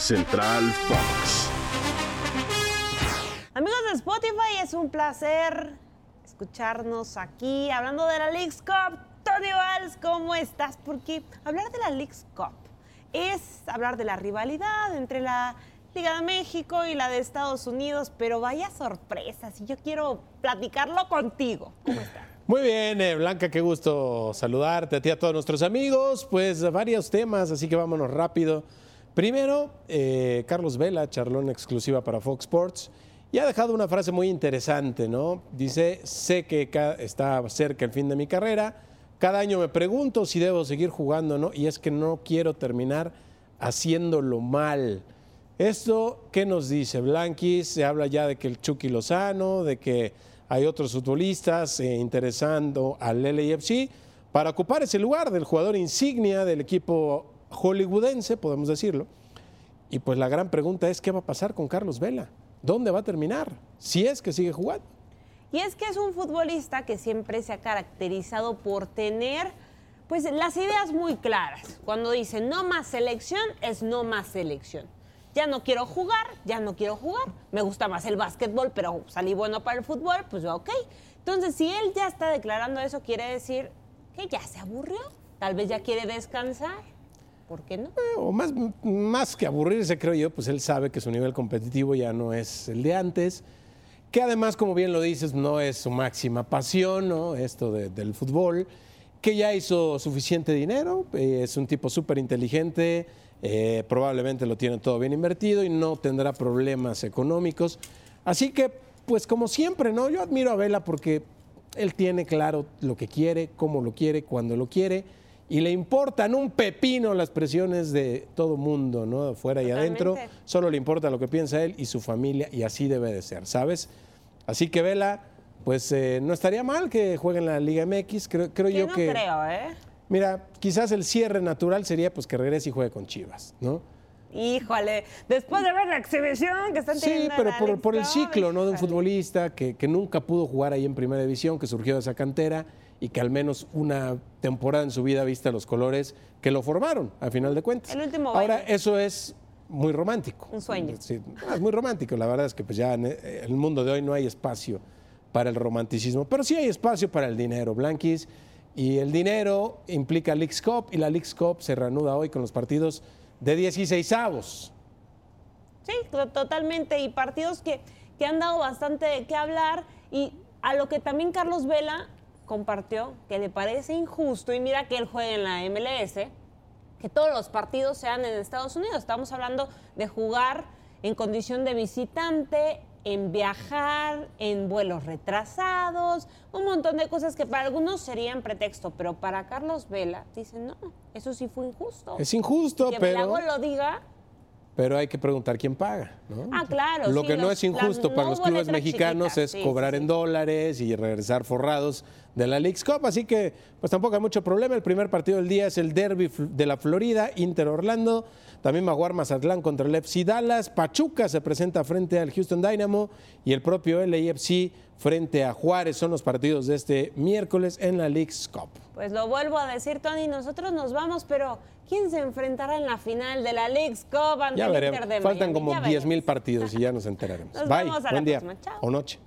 Central Fox. Amigos de Spotify, es un placer escucharnos aquí hablando de la League's Cup. Tony Valls, ¿cómo estás? Porque hablar de la League's Cup es hablar de la rivalidad entre la Liga de México y la de Estados Unidos, pero vaya sorpresas y yo quiero platicarlo contigo. ¿Cómo estás? Muy bien, eh, Blanca, qué gusto saludarte a ti, a todos nuestros amigos. Pues varios temas, así que vámonos rápido. Primero, eh, Carlos Vela, charlón exclusiva para Fox Sports, y ha dejado una frase muy interesante, ¿no? Dice, sé que está cerca el fin de mi carrera, cada año me pregunto si debo seguir jugando, ¿no? Y es que no quiero terminar haciéndolo mal. Esto, ¿qué nos dice? Blanquis, se habla ya de que el Chucky Lozano, de que hay otros futbolistas eh, interesando al LAFC para ocupar ese lugar del jugador insignia del equipo hollywoodense, podemos decirlo. Y pues la gran pregunta es, ¿qué va a pasar con Carlos Vela? ¿Dónde va a terminar? Si es que sigue jugando. Y es que es un futbolista que siempre se ha caracterizado por tener pues las ideas muy claras. Cuando dice no más selección, es no más selección ya no quiero jugar, ya no quiero jugar, me gusta más el básquetbol, pero salí bueno para el fútbol, pues ok. Entonces, si él ya está declarando eso, quiere decir que ya se aburrió, tal vez ya quiere descansar. ¿Por qué no? O más, más que aburrirse, creo yo, pues él sabe que su nivel competitivo ya no es el de antes, que además, como bien lo dices, no es su máxima pasión, ¿no? Esto del fútbol, que ya hizo suficiente dinero, eh, es un tipo súper inteligente, eh, probablemente lo tiene todo bien invertido y no tendrá problemas económicos. Así que, pues como siempre, ¿no? Yo admiro a Vela porque él tiene claro lo que quiere, cómo lo quiere, cuándo lo quiere, y le importan un pepino las presiones de todo mundo, ¿no? Afuera y adentro. Solo le importa lo que piensa él y su familia, y así debe de ser, ¿sabes? Así que Vela, pues eh, no estaría mal que juegue en la Liga MX, creo, creo yo no que... creo, ¿eh? Mira, quizás el cierre natural sería pues que regrese y juegue con Chivas, ¿no? Híjole, después de ver la exhibición que están teniendo. Sí, pero por, el ciclo, ¿no? De un futbolista que, nunca pudo jugar ahí en primera división, que surgió de esa cantera y que al menos una temporada en su vida vista los colores que lo formaron, a final de cuentas. El último Ahora, eso es muy romántico. Un sueño. Sí, es muy romántico. La verdad es que pues ya en el mundo de hoy no hay espacio para el romanticismo, pero sí hay espacio para el dinero. Blanquis y el dinero implica Leagues Cup y la Leagues Cup se reanuda hoy con los partidos de 16 avos. Sí, totalmente. Y partidos que, que han dado bastante que hablar y a lo que también Carlos Vela compartió que le parece injusto, y mira que él juega en la MLS, que todos los partidos sean en Estados Unidos. Estamos hablando de jugar en condición de visitante en viajar, en vuelos retrasados, un montón de cosas que para algunos serían pretexto, pero para Carlos Vela dicen, no, eso sí fue injusto. Es injusto, que pero... lo diga, pero hay que preguntar quién paga. ¿no? Ah, claro. Lo que no es injusto para los clubes mexicanos es cobrar en dólares y regresar forrados de la League's Cup. Así que, pues tampoco hay mucho problema. El primer partido del día es el Derby de la Florida, Inter Orlando. También jugar Mazatlán contra el FC Dallas. Pachuca se presenta frente al Houston Dynamo y el propio LAFC frente a Juárez. Son los partidos de este miércoles en la League's Cup. Pues lo vuelvo a decir, Tony, nosotros nos vamos, pero ¿quién se enfrentará en la final de la League's Cup ante ya el veremos. Inter de Faltan como 10 mil partidos y ya nos enteraremos. Nos Bye, vemos a buen la día próxima. Chao. o noche.